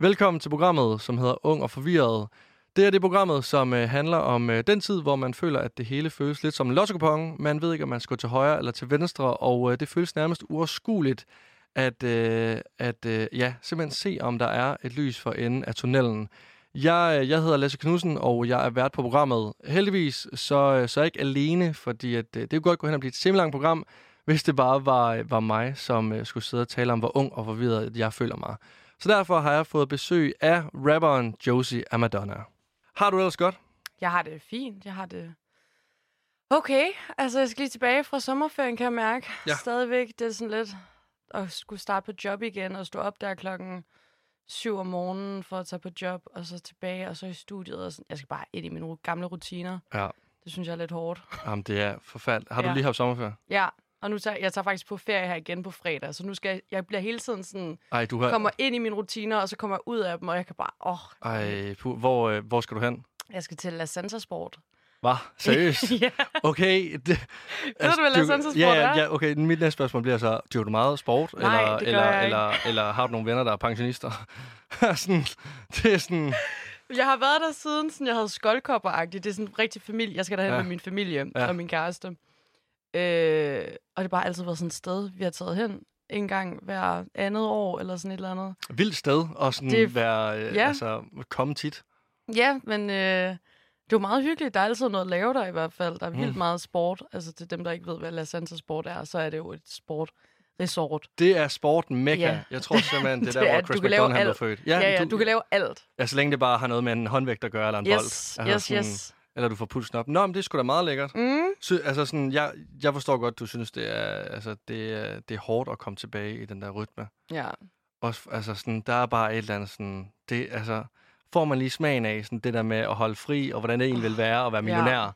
Velkommen til programmet, som hedder Ung og Forvirret. Det er det programmet, som øh, handler om øh, den tid, hvor man føler, at det hele føles lidt som en lotto Man ved ikke, om man skal gå til højre eller til venstre, og øh, det føles nærmest uoverskueligt at, øh, at øh, ja, simpelthen se, om der er et lys for enden af tunnelen. Jeg, øh, jeg hedder Lasse Knudsen, og jeg er vært på programmet. Heldigvis så, øh, så er jeg ikke alene, fordi at, øh, det kunne godt gå hen og blive et simpelthen program, hvis det bare var, øh, var mig, som øh, skulle sidde og tale om, hvor ung og forvirret jeg føler mig. Så derfor har jeg fået besøg af rapperen Josie Amadonna. Har du ellers godt? Jeg har det fint. Jeg har det okay. Altså, jeg skal lige tilbage fra sommerferien, kan jeg mærke. Ja. Stadigvæk, det er sådan lidt at skulle starte på job igen og stå op der klokken syv om morgenen for at tage på job, og så tilbage, og så i studiet. Og sådan. Jeg skal bare ind i mine gamle rutiner. Ja. Det synes jeg er lidt hårdt. Jamen, det er forfærdeligt. Har du ja. lige haft sommerferie? Ja, og nu tager jeg tager faktisk på ferie her igen på fredag, så nu skal jeg, jeg bliver hele tiden sådan, Ej, du har... kommer ind i mine rutiner, og så kommer jeg ud af dem, og jeg kan bare, åh. Oh, Ej, hvor, øh, hvor skal du hen? Jeg skal til La Santa Sport. Hvad? Seriøst? ja. Okay. Det, altså, Ved du, hvad La Santa Sport ja, er? Ja, okay. Mit næste spørgsmål bliver så, dyrker du meget sport? Nej, eller, det eller, jeg eller, eller har du nogle venner, der er pensionister? sådan, det er sådan... Jeg har været der siden, sådan, jeg havde skoldkopper-agtigt. Det er sådan en rigtig familie. Jeg skal derhen ja. med min familie ja. og min kæreste. Øh, og det har bare altid været sådan et sted, vi har taget hen en gang hver andet år, eller sådan et eller andet. Vildt sted, og sådan det, være, øh, ja. altså, komme tit. Ja, men øh, det var meget hyggeligt. Der er altid noget at lave der i hvert fald. Der er vildt mm. meget sport. Altså til dem, der ikke ved, hvad La Santa Sport er, så er det jo et sport resort. Det er sporten mekka. Ja. Jeg tror simpelthen, det er der, hvor Chris McDonald blev født. Ja, ja, ja du, du kan lave alt. Ja, så længe det bare har noget med en håndvægt at gøre, eller en yes, bold. Altså yes, sådan, yes. Eller du får pulsen op. Nå, men det er sgu da meget lækkert. Mm. Så, altså sådan, jeg, jeg forstår godt, du synes, det er, altså, det, er, det er hårdt at komme tilbage i den der rytme. Ja. Også, altså sådan, der er bare et eller andet sådan, det, altså, får man lige smagen af sådan, det der med at holde fri, og hvordan det egentlig vil være at være millionær. Ja.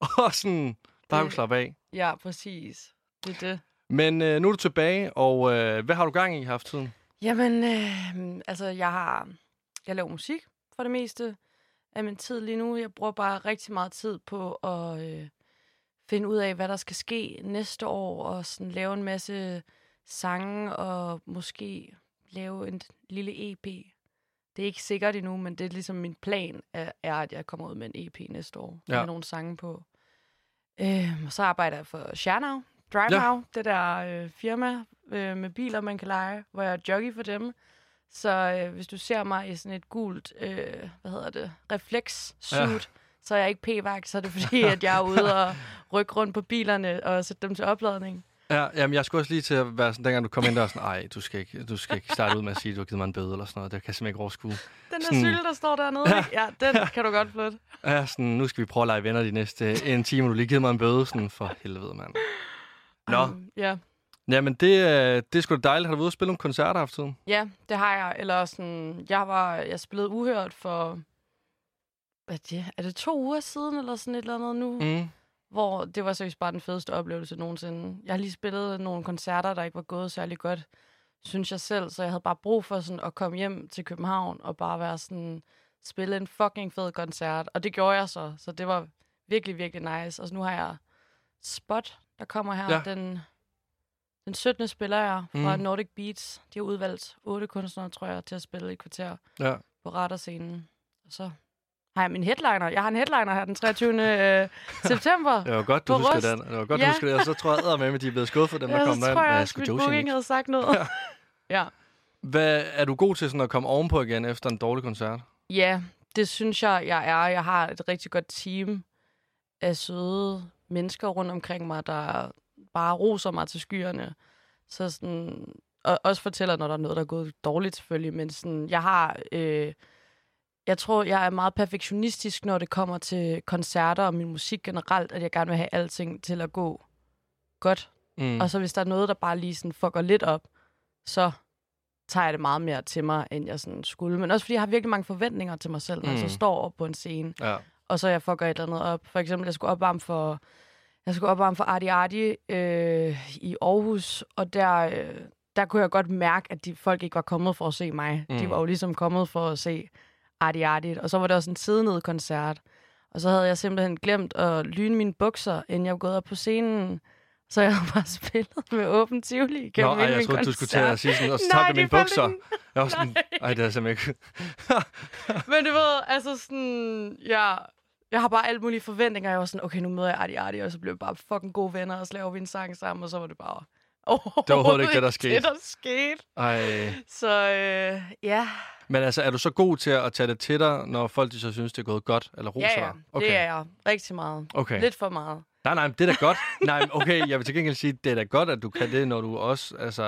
Og sådan, bare det, slappe af. Ja, præcis. Det er det. Men øh, nu er du tilbage, og øh, hvad har du gang i haft tiden? Jamen, øh, altså, jeg har... Jeg laver musik for det meste af min tid lige nu. Jeg bruger bare rigtig meget tid på at øh, finde ud af, hvad der skal ske næste år, og sådan lave en masse sange, og måske lave en lille EP. Det er ikke sikkert endnu, men det er ligesom min plan, er, at jeg kommer ud med en EP næste år, ja. med nogle sange på. Øh, og så arbejder jeg for Shernau, Drive ja. Det der øh, firma øh, med biler, man kan lege, hvor jeg er jockey for dem. Så øh, hvis du ser mig i sådan et gult, øh, hvad hedder det, reflex-suit, ja. så er jeg ikke p-vagt, så er det fordi, at jeg er ude og rykke rundt på bilerne og sætte dem til opladning. Ja, jamen, jeg skulle også lige til at være sådan, dengang du kom ind der, sådan, ej, du skal, ikke, du skal ikke starte ud med at sige, at du har givet mig en bøde eller sådan noget. Det kan jeg simpelthen ikke overskue. Den der sådan, cykel, der står dernede, ja, ja den ja. kan du godt flytte. Ja, sådan, nu skal vi prøve at lege venner de næste en time, du lige givet mig en bøde, sådan, for helvede, mand. Nå. Um, ja. Jamen, det, det er sgu da dejligt. Har du været ude og spille nogle koncerter efter tiden? Ja, det har jeg. Eller sådan, jeg var, jeg spillede uhørt for, hvad det, er det to uger siden, eller sådan et eller andet nu? Mm. Hvor det var seriøst bare den fedeste oplevelse nogensinde. Jeg har lige spillet nogle koncerter, der ikke var gået særlig godt, synes jeg selv. Så jeg havde bare brug for sådan at komme hjem til København og bare være sådan, spille en fucking fed koncert. Og det gjorde jeg så, så det var virkelig, virkelig nice. Og så nu har jeg Spot, der kommer her ja. den den 17. spiller jeg fra mm. Nordic Beats. De har udvalgt otte kunstnere, tror jeg, til at spille i kvarter ja. på raдаrscenen. Og så har jeg min headliner. Jeg har en headliner her den 23. Øh, september. Det var godt, du husker den. Det var godt, ja. du husker det. Og så tror jeg, at de er blevet skuffet, dem, ja, der kom derind. Ja, så tror jeg, at mit booking havde sagt noget. Ja. ja. Hvad, er du god til sådan at komme ovenpå igen efter en dårlig koncert? Ja, det synes jeg, jeg er. Jeg har et rigtig godt team af søde mennesker rundt omkring mig, der bare roser mig til skyerne. Så sådan, og også fortæller, når der er noget, der er gået dårligt selvfølgelig, men sådan, jeg har, øh, jeg tror, jeg er meget perfektionistisk, når det kommer til koncerter og min musik generelt, at jeg gerne vil have alting til at gå godt. Mm. Og så hvis der er noget, der bare lige sådan fucker lidt op, så tager jeg det meget mere til mig, end jeg sådan skulle. Men også fordi jeg har virkelig mange forventninger til mig selv, når mm. jeg så mm. står op på en scene. Ja. Og så jeg fucker et eller andet op. For eksempel, jeg skulle opvarme for jeg skulle opvarme for Arti Arti øh, i Aarhus, og der, øh, der kunne jeg godt mærke, at de folk ikke var kommet for at se mig. Mm. De var jo ligesom kommet for at se Arti Arti, og så var det også en sidenede koncert. Og så havde jeg simpelthen glemt at lyne mine bukser, inden jeg var gået op på scenen. Så jeg har bare spillet med åben tivoli Nå, gennem ej, jeg troede, du skulle til at sige sådan, og så Nej, tabte mine det faldt bukser. Jeg var sådan, ej, det er simpelthen ikke... Men du ved, altså sådan, ja, jeg har bare alle mulige forventninger. Jeg var sådan, okay, nu møder jeg Artie Artie, og så bliver vi bare fucking gode venner, og så laver vi en sang sammen, og så var det bare... Oh, Det var overhovedet ikke det, der skete. Det, der skete. Ej. Så øh, ja, Men altså, er du så god til at tage det til dig, når folk de så synes, det er gået godt, eller roser ja, ja, okay. det er jeg. Rigtig meget. Okay. Lidt for meget. Nej, nej, det er da godt. nej, okay, jeg vil til gengæld sige, det er da godt, at du kan det, når du også altså,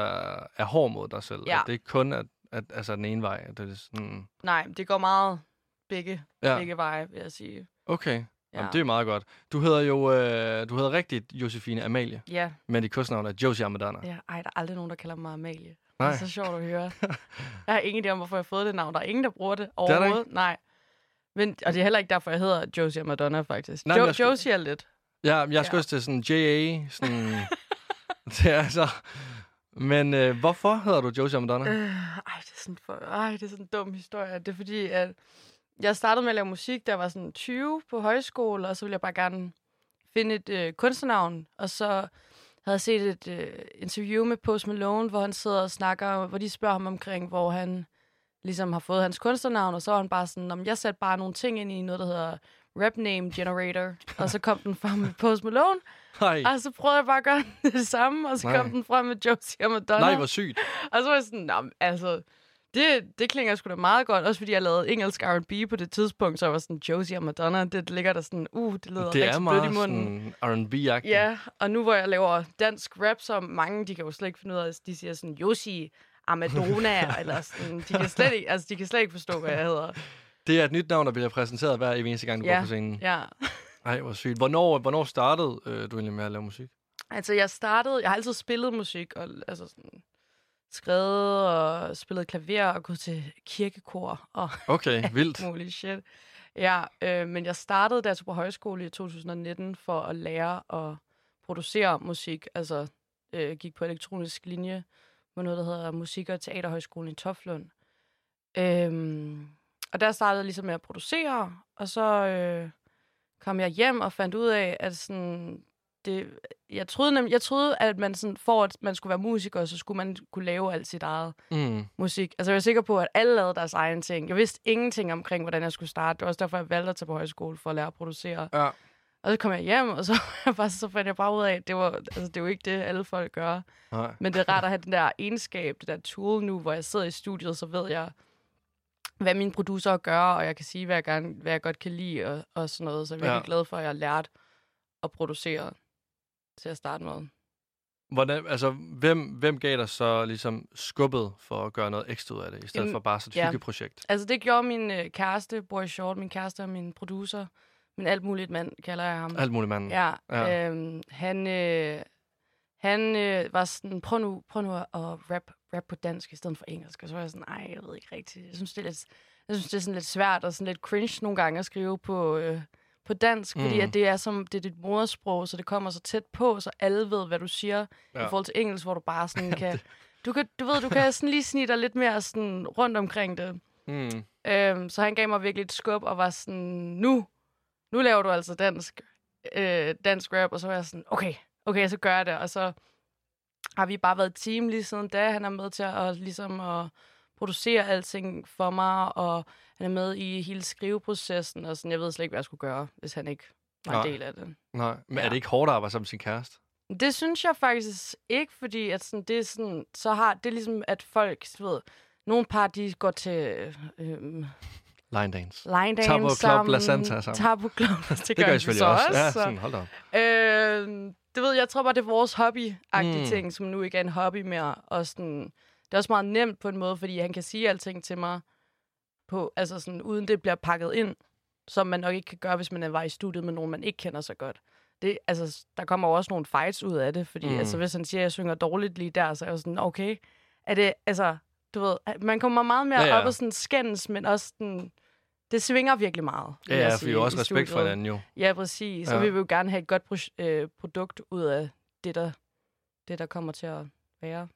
er hård mod dig selv. Ja. At det er ikke kun at, at, altså, den ene vej. At det er sådan, Nej, det går meget begge, ja. begge veje, vil jeg sige. Okay. Ja. Jamen, det er meget godt. Du hedder jo øh, du hedder rigtigt Josefine Amalie, Ja, men dit kunstnavn er Josie Amadonna. ja. Ej, der er aldrig nogen, der kalder mig Amalie. Nej. Det er så sjovt at høre. jeg har ingen idé om, hvorfor jeg har fået det navn. Der er ingen, der bruger det er overhovedet. Nej. Men, og det er heller ikke derfor, jeg hedder Josie Madonna, faktisk. Nej, jo, skulle- Josie er lidt. Ja, jeg skal Ja. også til sådan JA, sådan... det er altså... Men øh, hvorfor hedder du Josie Amadonna? Øh, ej, det er sådan for, ej, det er sådan en dum historie. Det er fordi, at jeg startede med at lave musik, da jeg var sådan 20 på højskole, og så ville jeg bare gerne finde et øh, kunstnernavn. Og så havde jeg set et øh, interview med Post Malone, hvor han sidder og snakker, hvor de spørger ham omkring, hvor han ligesom har fået hans kunstnernavn, og så var han bare sådan, om jeg satte bare nogle ting ind i noget, der hedder Rap Name Generator, og så kom den frem med Post Malone, Nej, og så prøvede jeg bare at gøre det samme, og så Nej. kom den frem med Josie og Madonna. nej, hvor sygt. Og så var jeg sådan, altså, det, det klinger sgu da meget godt. Også fordi jeg lavede engelsk R&B på det tidspunkt, så jeg var sådan, Josie og Madonna, det ligger der sådan, uh, det lyder Det er rigtig blødt i munden. sådan R&B-agtigt. Ja, og nu hvor jeg laver dansk rap, så mange, de kan jo slet ikke finde ud af, de siger sådan, Josie Amadonna, eller sådan, de kan, slet ikke, altså, de kan slet ikke forstå, hvad jeg hedder. Det er et nyt navn, der bliver præsenteret hver eneste gang, du Ja. går på scenen. Ja. Nej, hvor sygt. Hvornår, hvornår startede øh, du egentlig med at lave musik? Altså, jeg startede, jeg har altid spillet musik, og altså sådan, skrevet og spillet klaver og gået til kirkekor og Okay, vildt. muligt shit. Ja, øh, men jeg startede da jeg tog på højskole i 2019 for at lære at producere musik. Altså øh, gik på elektronisk linje på noget, der hedder Musik- og Teaterhøjskolen i Toflund. Øhm, og der startede jeg ligesom med at producere, og så øh, kom jeg hjem og fandt ud af, at sådan, det, jeg troede nemlig, jeg troede, at man sådan, for at man skulle være musiker, så skulle man kunne lave alt sit eget Mm. musik. Altså, jeg var sikker på, at alle lavede deres egen ting. Jeg vidste ingenting omkring, hvordan jeg skulle starte. Det var også derfor, jeg valgte at tage på højskole for at lære at producere. Ja. Og så kom jeg hjem, og så, var jeg bare, så fandt jeg bare ud af, at det, var, altså, det er jo ikke det, alle folk gør. Nej. Men det er rart at have den der egenskab, det der tool nu, hvor jeg sidder i studiet, så ved jeg, hvad mine producer gør, og jeg kan sige, hvad jeg, gerne, hvad jeg godt kan lide, og, og sådan noget. Så jeg er virkelig Ja. ja. glad for, at jeg har lært at producere til at starte med. Hvordan, altså, hvem, hvem gav dig så ligesom skubbet for at gøre noget ekstra ud af det, i stedet Jamen, for bare sådan et ja. hyggeprojekt? Altså, det gjorde min øh, kæreste, Boy Short, min kæreste og min producer. Min alt muligt mand, kalder jeg ham. Alt muligt manden. Ja, Ja. ja. Øhm, han, øh, han øh, var sådan, prøv nu, prøv nu at rap, rap på dansk i stedet for engelsk. Og så var jeg sådan, nej, jeg ved ikke rigtigt. Jeg synes, det er lidt, jeg synes, det er sådan lidt svært og sådan lidt cringe nogle gange at skrive på, øh, på dansk, fordi Mm. at det er som det er dit modersprog, så det kommer så tæt på, så alle ved, hvad du siger, ja. I forhold til engelsk, hvor du bare sådan kan... Du, kan, du ved, du kan sådan lige snige dig lidt mere sådan rundt omkring det. Mm. Øhm, så han gav mig virkelig et skub og var sådan, nu, nu laver du altså dansk, øh, dansk rap. Og så var jeg sådan, okay, okay, så gør jeg det. Og så har vi bare været et team lige siden da. Han er med til at, ligesom at producere alting for mig, og han er med i hele skriveprocessen. Og sådan, jeg ved slet ikke, hvad jeg skulle gøre, hvis han ikke var en del af det. Nej, men Ja. er det ikke hårdt at arbejde sammen med sin kæreste? Det synes jeg faktisk ikke, fordi at sådan, det er sådan, så har det er ligesom, at folk, ved, nogle par, de går til øh, Line dance. line dance Tager på Club sammen. La Santa sammen. På Club. Det, Det gør jeg selvfølgelig så også. Ja, så. sådan, hold da op. Øh, det ved jeg, tror bare, det er vores hobby-agtige Mm. mm. ting, som nu ikke er en hobby mere. Og sådan, det er også meget nemt på en måde, fordi han kan sige alting til mig, på, altså sådan, uden det bliver pakket ind, som man nok ikke kan gøre, hvis man var i studiet med nogen, man ikke kender så godt. Det, altså, der kommer jo også nogle fights ud af det, fordi Mm. mm. altså, hvis han siger, at jeg synger dårligt lige der, så er jeg jo sådan, okay, er det, altså, du ved, man kommer meget mere Ja, ja, op og sådan skændes, men også sådan, det svinger virkelig meget. Ja, ja, for vi har også respekt for studiet. hinanden jo. Ja, præcis. Så Ja. vi vil jo gerne have et godt pro- øh, produkt ud af det, der, det, der kommer til at være,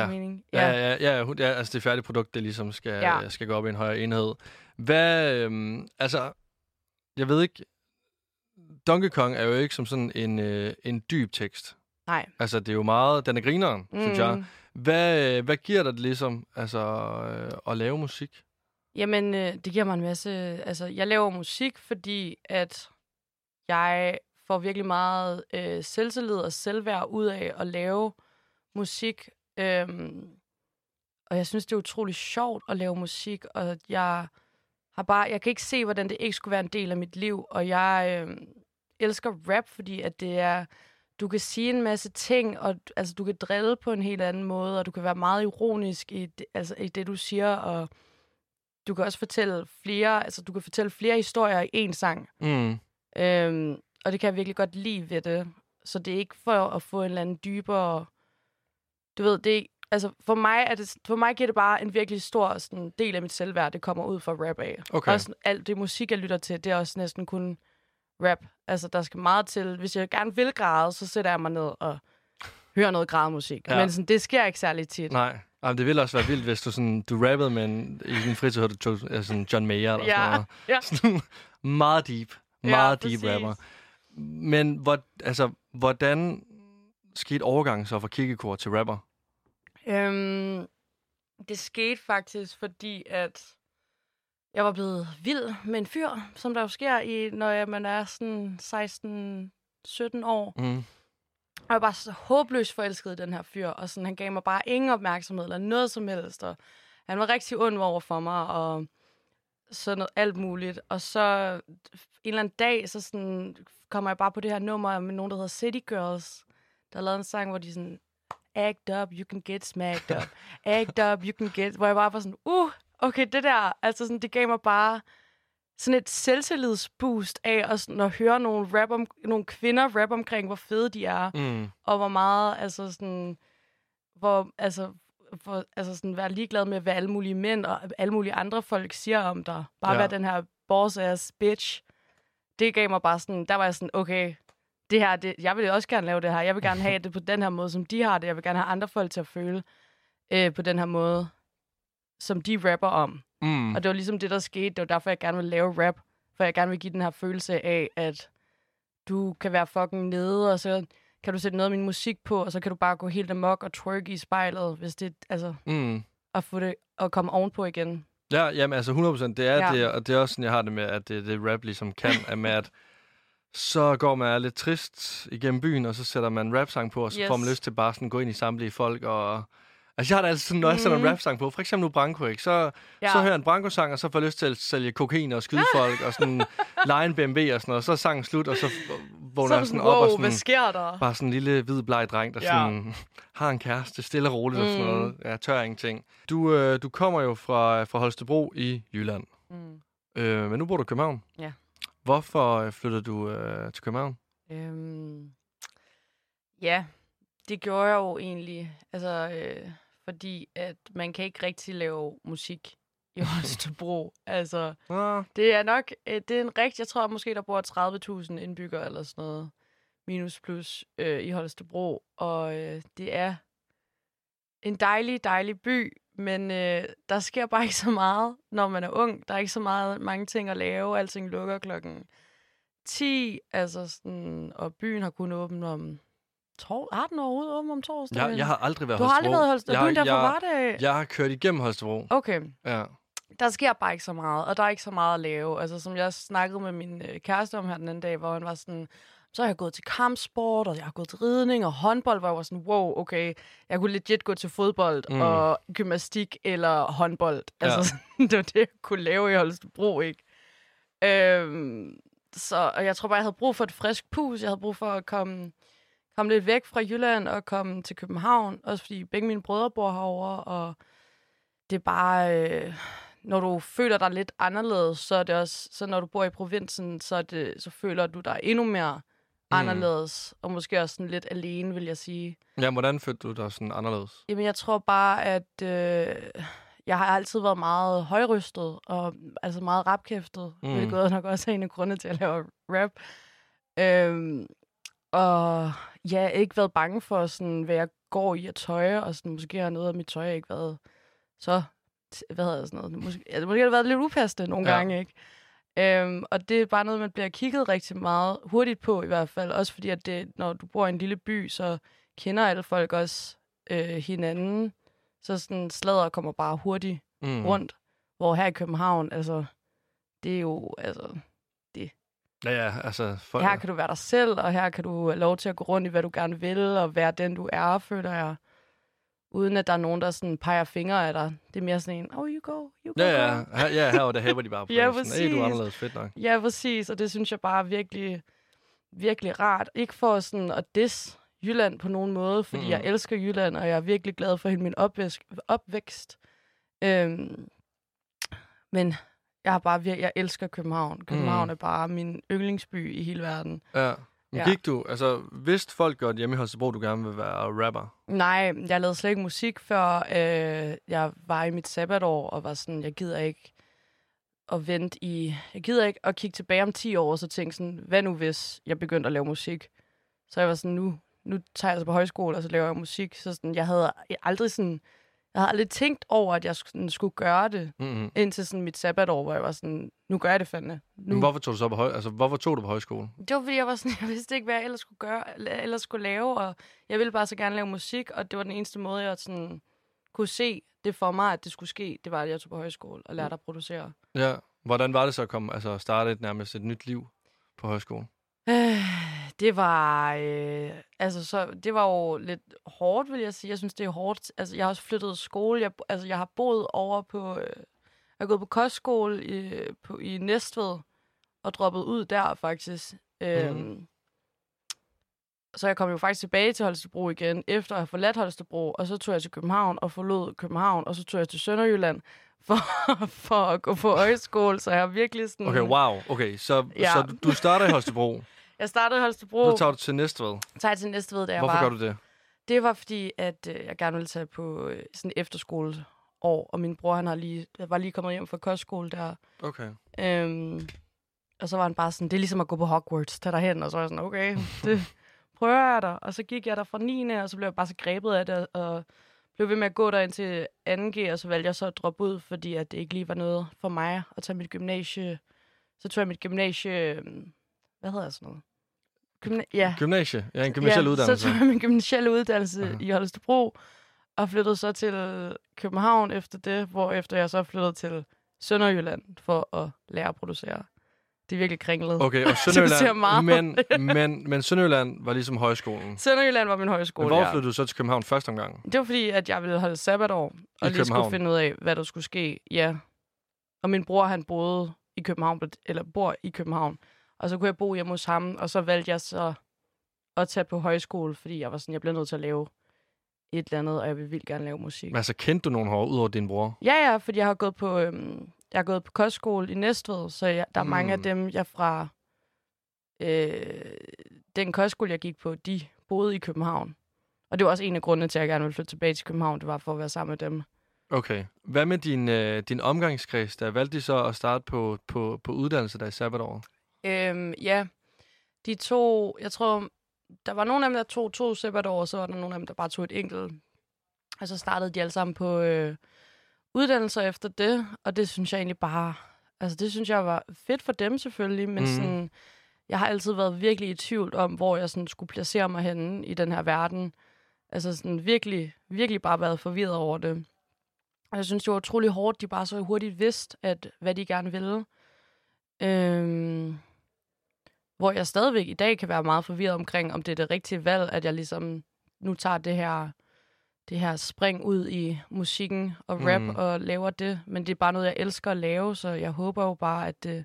Ja. mening? Ja, ja, ja, ja, hun- ja altså det færdige produkt, det ligesom skal, ja. Ja. skal gå op i en højere enhed. Hvad, øhm, altså, jeg ved ikke, Donkey Kong er jo ikke som sådan en, øh, en dyb tekst. Nej. Altså, det er jo meget... Den er grineren, mm. synes jeg. Mm. Hvad, hvad giver dig det ligesom, altså, øh, at lave musik? Jamen, øh, det giver mig en masse... Altså, jeg laver musik, fordi at jeg får virkelig meget øh, selvtillid og selvværd ud af at lave musik. Øhm, og jeg synes, det er utrolig sjovt at lave musik, og jeg har bare... Jeg kan ikke se, hvordan det ikke skulle være en del af mit liv, og jeg øh, elsker rap, fordi at det er... Du kan sige en masse ting, og altså, du kan drille på en helt anden måde, og du kan være meget ironisk i det, altså, i det du siger, og du kan også fortælle flere, altså du kan fortælle flere historier i én sang. Mm. Øhm, og det kan jeg virkelig godt lide ved det. Så det er ikke for at få en eller anden dybere... Du ved, det altså for mig, er det, for mig giver det bare en virkelig stor sådan, del af mit selvværd, det kommer ud fra rap af. Okay. Også alt det musik, jeg lytter til, det er også næsten kun rap. Altså, der skal meget til. Hvis jeg gerne vil græde, så sætter jeg mig ned og hører noget grædemusik. Ja. Men sådan, det sker ikke særlig tit. Nej. Jamen, det ville også være vildt, hvis du, sådan, du rappede med en, i din fritid, hørte du sådan John Mayer eller Ja, sådan noget. ja. Sådan, meget deep. Ja, Meget deep præcis. rapper. Men hvor, altså, hvordan skete overgangen så fra kikkekor til rapper? Øhm, det skete faktisk, fordi at jeg var blevet vild med en fyr, som der jo sker, i, når man er sådan 16-17 år. Mm. Og jeg var bare så håbløst forelsket i den her fyr, og sådan, han gav mig bare ingen opmærksomhed eller noget som helst. Og han var rigtig ond over for mig, og sådan noget, alt muligt. Og så en eller anden dag, så sådan, kommer jeg bare på det her nummer med nogen, der hedder City Girls, der lavet en sang, hvor de sådan, act up, you can get smacked up. Act up, you can get... Hvor jeg bare var sådan, uh, okay, det der, altså sådan, det gav mig bare sådan et selvtillidsboost af at, sådan, at høre nogle, rap om, nogle kvinder rap omkring, hvor fede de er, Mm. og hvor meget, altså sådan, hvor, altså, for, altså sådan, være ligeglad med, hvad alle mulige mænd og alle mulige andre folk siger om dig. Bare ja. være den her boss-ass bitch. Det gav mig bare sådan, der var jeg sådan, okay, det her, det, jeg vil også gerne lave det her. Jeg vil gerne have det på den her måde, som de har det. Jeg vil gerne have andre folk til at føle øh, på den her måde, som de rapper om. Mm. Og det var ligesom det, der skete. Det var derfor, jeg gerne vil lave rap. For jeg gerne vil give den her følelse af, at du kan være fucking nede, og så kan du sætte noget af min musik på, og så kan du bare gå helt amok og twerk i spejlet, hvis det, altså, Mm. at få det, at komme ovenpå igen. Ja, jamen altså 100%, det er Ja. det, og det er også sådan, jeg har det med, at det, det rap ligesom kan, er med, at så går man lidt trist igennem byen, og så sætter man rap-sang på, og så yes. Får man lyst til bare sådan at gå ind i samtlige folk, og... Altså, jeg har det altid sådan, når jeg sætter en Mhm. rap-sang på, for eksempel nu Branko, ikke? Så, ja. Så hører jeg en Branko-sang, og så får jeg lyst til at sælge kokain og skyde folk, og sådan lege en BMW og sådan noget, og så er sangen slut, og så vågner så jeg sådan sådan, op wow, og sådan... hvad sker der? Bare sådan en lille, hvid, bleg dreng, der Ja. sådan har en kæreste, stille og roligt og sådan Mm. noget. Ja, tør ingenting. Du, øh, du kommer jo fra, fra Holstebro i Jylland, Mm. øh, men nu bor du i København. Ja. Hvorfor øh, flyttede du øh, til København? Øhm, ja, det gjorde jeg jo egentlig. Altså, øh, fordi at man kan ikke rigtig lave musik i Holstebro. altså, Ah. det er nok, øh, det er en rigtig, jeg tror måske, der bor 30.000 indbyggere eller sådan noget, minus plus øh, i Holstebro. Og øh, det er en dejlig, dejlig by, men øh, der sker bare ikke så meget, når man er ung. Der er ikke så meget, mange ting at lave. Alting lukker klokken 10, altså sådan, og byen har kun åbent om... Tor- har den overhovedet åbent om torsdagen? Jeg, jeg har aldrig været i du har aldrig været Holstebro. Holstebro? Byen derfor jeg, var det... jeg har kørt igennem Holstebro. Okay, Ja. der sker bare ikke så meget, og der er ikke så meget at lave. Altså, som jeg snakkede med min øh, kæreste om her den anden dag, hvor han var sådan, så har jeg gået til kampsport, og jeg har gået til ridning og håndbold, hvor jeg var sådan, wow, okay, jeg kunne legit gå til fodbold Mm. og gymnastik eller håndbold. Ja. Altså, det var det, jeg kunne lave i Holstebro, ikke? Øhm, så og jeg tror bare, jeg havde brug for et frisk pus. Jeg havde brug for at komme, komme lidt væk fra Jylland og komme til København. Også fordi begge mine brødre bor herovre, og det er bare... Øh, når du føler dig lidt anderledes, så er det også... Så når du bor i provinsen, så, er det, så føler du dig endnu mere. Anderledes. Og måske også sådan lidt alene, vil jeg sige. ja, hvordan følte du dig sådan anderledes? Jamen, jeg tror bare, at øh, jeg har altid været meget højrystet, og altså meget rapkæftet, Mm. mm. hvilket nok også er en af grundene til at lave rap. Øhm, og ja, ikke været bange for, sådan, hvad jeg går i at tøj, og sådan, måske har noget af mit tøj ikke været så, hvad hedder sådan noget, måske, altså, måske har det været lidt upassende nogle ja. gange, ikke? Øhm, og det er bare noget, man bliver kigget rigtig meget hurtigt på i hvert fald. Også fordi, at det, når du bor i en lille by, så kender alle folk også øh, hinanden. Så sådan slader kommer bare hurtigt mm. rundt. Hvor her i København, altså, det er jo, altså, Ja, ja, altså... Folk... Her kan du være dig selv, og her kan du have lov til at gå rundt i, hvad du gerne vil, og være den, du er, føler jeg. Uden at der er nogen, der sådan peger fingre af dig. Det er mere sådan en, oh, you go, you go. Ja, ja, her, ja her og der hæver de bare på ja, præcis. Hey, du er anderledes fedt nok. Ja, præcis, og det synes jeg bare er virkelig, virkelig rart. Ikke for sådan at dis Jylland på nogen måde, fordi mm. jeg elsker Jylland, og jeg er virkelig glad for hele min opvækst. opvækst. Øhm, men jeg har bare vir- jeg elsker København. København mm. er bare min yndlingsby i hele verden. Ja. Ja. gik du, altså vidste folk godt hjemme i Holstebro, du gerne vil være rapper? Nej, jeg lavede slet ikke musik, før øh, jeg var i mit sabbatår, og var sådan, jeg gider ikke at vente i, jeg gider ikke at kigge tilbage om 10 år, og så tænke sådan, hvad nu hvis jeg begyndte at lave musik? Så jeg var sådan, nu, nu tager jeg så på højskole, og så laver jeg musik. Så sådan, jeg havde aldrig sådan, jeg havde aldrig tænkt over, at jeg sådan, skulle gøre det, mm-hmm. indtil sådan mit sabbatår, hvor jeg var sådan, nu gør jeg det fandme. Nu. Men hvorfor tog du så på høj, altså, hvorfor tog du på højskole? Det var, fordi jeg var sådan, jeg vidste ikke, hvad jeg ellers skulle gøre, ellers skulle lave, og jeg ville bare så gerne lave musik, og det var den eneste måde, jeg sådan, kunne se det for mig, at det skulle ske, det var, at jeg tog på højskole og lærte at producere. Ja, hvordan var det så at komme, altså starte et, nærmest et nyt liv på højskole? Øh, det var, øh, altså så, det var jo lidt hårdt, vil jeg sige. Jeg synes, det er hårdt. Altså, jeg har også flyttet skole. Jeg, altså, jeg har boet over på, øh, jeg har gået på kostskole i, på, i Næstved, og droppet ud der, faktisk. Mm. Øhm, så jeg kom jo faktisk tilbage til Holstebro igen, efter at have forladt Holstebro, og så tog jeg til København og forlod København, og så tog jeg til Sønderjylland for, for at gå på højskole, så jeg har virkelig sådan... Okay, wow. Okay, så, ja. så du starter i Holstebro. Jeg startede i Holstebro. Så tager du til Næstved? Så tager jeg til Næstved, da jeg Hvorfor var... gør du det? Det var fordi, at øh, jeg gerne ville tage på øh, sådan efterskole år, og min bror han har lige, var lige kommet hjem fra kostskole der. Okay. Øhm, og så var han bare sådan, det er ligesom at gå på Hogwarts, tag dig hen, og så var jeg sådan, okay, det prøver jeg der. Og så gik jeg der fra 9. og så blev jeg bare så grebet af det, og blev ved med at gå der ind til 2G, og så valgte jeg så at droppe ud, fordi at det ikke lige var noget for mig at tage mit gymnasie. Så tog jeg mit gymnasie, øhm, hvad hedder sådan noget? Gymna- ja. Gymnasie? Ja, en gymnasial ja, uddannelse. så tog jeg min gymnasielle uddannelse uh-huh. i Holstebro, og flyttede så til København efter det, hvor efter jeg så flyttede til Sønderjylland for at lære at producere. Det er virkelig kringlet. Okay, og Sønderjylland, meget. men, men, men Sønderjylland var ligesom højskolen. Sønderjylland var min højskole, Men hvor flyttede ja. du så til København første omgang? Det var fordi, at jeg ville holde sabbatår, og I lige København. skulle finde ud af, hvad der skulle ske. Ja. Og min bror, han boede i København, eller bor i København. Og så kunne jeg bo hjemme hos ham, og så valgte jeg så at tage på højskole, fordi jeg var sådan, jeg blev nødt til at lave et eller andet, og jeg vil vildt gerne lave musik. Men altså, kendte du nogen hår ud over din bror? Ja, ja, fordi jeg har gået på, øhm, jeg har gået på kostskole i Næstved, så jeg, der er mm. mange af mm. dem, jeg fra øh, den kostskole, jeg gik på, de boede i København. Og det var også en af grundene til, at jeg gerne ville flytte tilbage til København, det var for at være sammen med dem. Okay. Hvad med din, øh, din omgangskreds? Der valgte de så at starte på, på, på uddannelse der i sabbatår? Øhm, ja, de to, jeg tror, der var nogle af dem, der tog to sabbatår, og så var der nogle af dem, der bare tog et enkelt. Og så startede de alle sammen på øh, uddannelser efter det, og det synes jeg egentlig bare, altså det synes jeg var fedt for dem selvfølgelig, men mm. sådan, jeg har altid været virkelig i tvivl om, hvor jeg sådan skulle placere mig henne i den her verden. Altså sådan virkelig, virkelig bare været forvirret over det. Og jeg synes, det var utrolig hårdt, de bare så hurtigt vidste, at hvad de gerne ville. Øhm, hvor jeg stadigvæk i dag kan være meget forvirret omkring, om det er det rigtige valg, at jeg ligesom nu tager det her, det her spring ud i musikken og rap mm. og laver det. Men det er bare noget, jeg elsker at lave, så jeg håber jo bare, at det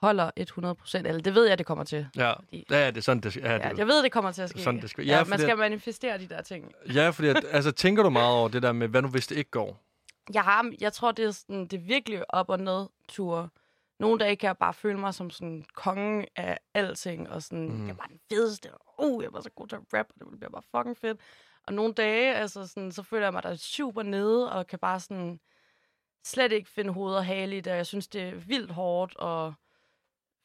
holder 100 procent. Eller det ved jeg, det kommer til. Ja, fordi, ja det er sådan, det, ja, ja, det, jeg ved, det kommer til at ske. Sådan, det skal, ja, ja, man skal at, manifestere de der ting. Ja, fordi at, altså, tænker du meget over det der med, hvad nu hvis det ikke går? Jeg, har, jeg tror, det er, sådan, det er virkelig op- og ned-tur nogle dage kan jeg bare føle mig som sådan kongen af alting, og sådan, mm. jeg var den fedeste, uh, jeg var så god til at rap, og det bliver bare fucking fedt. Og nogle dage, altså sådan, så føler jeg mig der super nede, og kan bare sådan slet ikke finde hoved og hale i det, jeg synes, det er vildt hårdt, og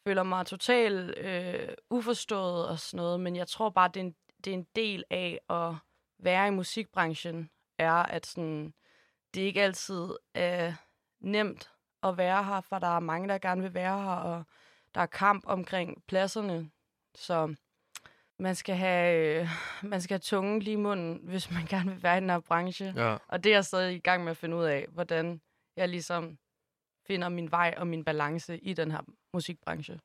føler mig totalt øh, uforstået og sådan noget, men jeg tror bare, det er en, det er en del af at være i musikbranchen, er, at sådan, det ikke altid er nemt at være her, for der er mange, der gerne vil være her, og der er kamp omkring pladserne. Så man skal have, øh, man skal have tungen lige i munden, hvis man gerne vil være i den her branche. Ja. Og det er jeg stadig i gang med at finde ud af, hvordan jeg ligesom finder min vej og min balance i den her musikbranche.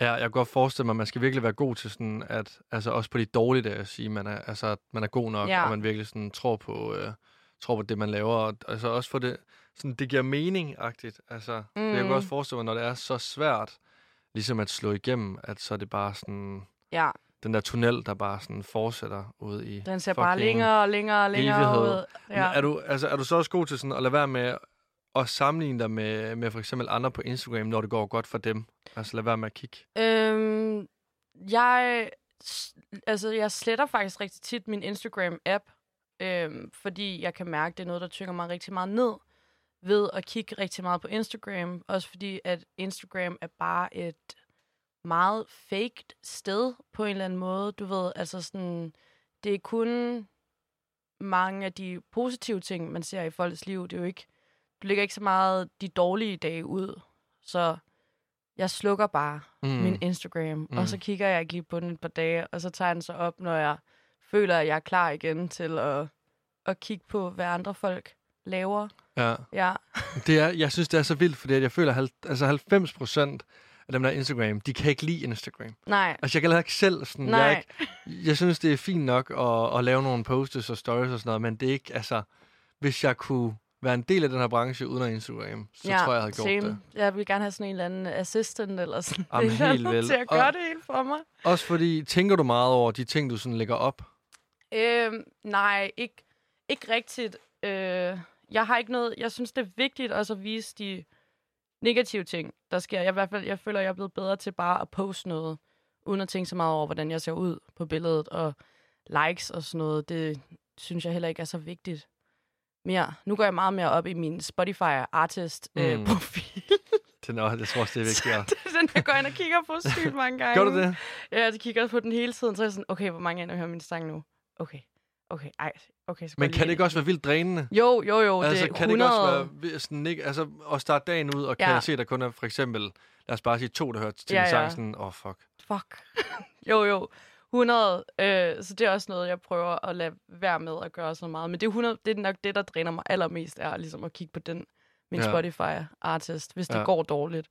Ja, jeg kan godt forestille mig, at man skal virkelig være god til sådan, at altså også på de dårlige dage at sige, man er, altså, at man er god nok, Ja. og man virkelig sådan tror på, øh, tror på det, man laver, og altså også for det, sådan, det giver mening-agtigt. Altså, mm. Jeg kan også forestille mig, når det er så svært, ligesom at slå igennem, at så er det bare sådan, Ja, den der tunnel, der bare sådan fortsætter ud i den ser bare længere og længere og længere evighed. ud. Men Ja. Er, du, altså, er du så også god til sådan at lade være med at sammenligne dig med, med for eksempel andre på Instagram, når det går godt for dem? Altså lad være med at kigge. Øhm, jeg, altså, jeg sletter faktisk rigtig tit min Instagram-app, øhm, fordi jeg kan mærke, det er noget, der tynger mig rigtig meget ned ved at kigge rigtig meget på Instagram. Også fordi, at Instagram er bare et meget faked sted på en eller anden måde. Du ved, altså sådan, det er kun mange af de positive ting, man ser i folks liv. Det er jo ikke, du lægger ikke så meget de dårlige dage ud. Så jeg slukker bare Mm. mm. min Instagram, mm. Mm. og så kigger jeg ikke lige på den et par dage, og så tager den så op, når jeg føler, at jeg er klar igen til at, at kigge på, hvad andre folk laver. Ja. Ja, Det er, jeg synes, det er så vildt, fordi at jeg føler, at altså 90 procent af dem, der er Instagram, de kan ikke lide Instagram. nej, Altså, jeg kan ikke selv sådan... nej, Jeg, ikke, jeg synes, det er fint nok at, at lave nogle posts og stories og sådan noget, men det er ikke, altså... Hvis jeg kunne være en del af den her branche uden at Instagram, så ja, tror jeg, jeg havde gjort same. det. Jeg vil gerne have sådan en eller anden assistant eller sådan Jamen, helt vildt. til at Og- gøre det helt for mig. Også fordi, tænker du meget over de ting, du sådan lægger op? Øhm, nej, ikke, ikke rigtigt. Øh, jeg har ikke noget... Jeg synes, det er vigtigt også at vise de negative ting, der sker. Jeg, i hvert fald, jeg føler, jeg er blevet bedre til bare at poste noget, uden at tænke så meget over, hvordan jeg ser ud på billedet, og likes og sådan noget. Det synes jeg heller ikke er så vigtigt mere. Nu går jeg meget mere op i min Spotify artist øh, Mm. profil. Det, nå, jeg tror også, det er er den, jeg går ind og kigger på sygt mange gange. Gør du det? Ja, jeg kigger på den hele tiden, så er jeg sådan, okay, hvor mange ender hører min sang nu? Okay, okay, ej, okay. Så Men kan det ikke også være vildt drænende? Jo, jo, jo, altså, det kan 100... det ikke også være sådan, ikke, altså, at starte dagen ud, og kan Ja. jeg se, der kun er for eksempel, lad os bare sige to, der hører til Ja, ja, sang, sådan, åh, oh, fuck. Fuck. jo, jo. 100. Øh, så det er også noget, jeg prøver at lade være med at gøre så meget. Men det er, 100, det er nok det, der dræner mig allermest, er ligesom at kigge på den, min Ja. Spotify-artist, hvis det Ja. går dårligt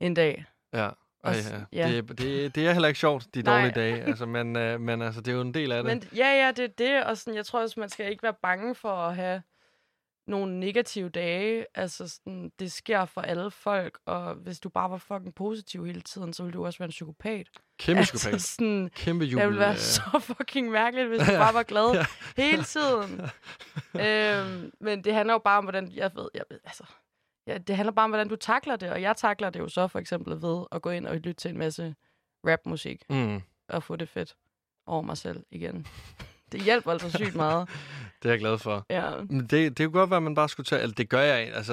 en dag. Ja. Også- ja. ja. Det, det, det er heller ikke sjovt, de Nej. dårlige dage. Altså, men, øh, men altså, det er jo en del af det. Men ja, ja, det er det. Og sådan, jeg tror også, man skal ikke være bange for at have nogle negative dage. Altså, sådan, det sker for alle folk, og hvis du bare var fucking positiv hele tiden, så ville du også være en psykopat. Kæmpe altså, psykopat. sådan, Kæmpe jubel. Det ville være øh, så fucking mærkeligt, hvis du bare var glad Ja. hele tiden. øhm, men det handler jo bare om, hvordan... Jeg ved, jeg ved, altså, ja, det handler bare om, hvordan du takler det. Og jeg takler det jo så for eksempel ved at gå ind og lytte til en masse rapmusik Mm, og få det fedt over mig selv igen. Det hjælper altså sygt meget. det er jeg glad for. Ja. Men det, det kunne godt være, at man bare skulle tage... Eller det gør jeg. Altså,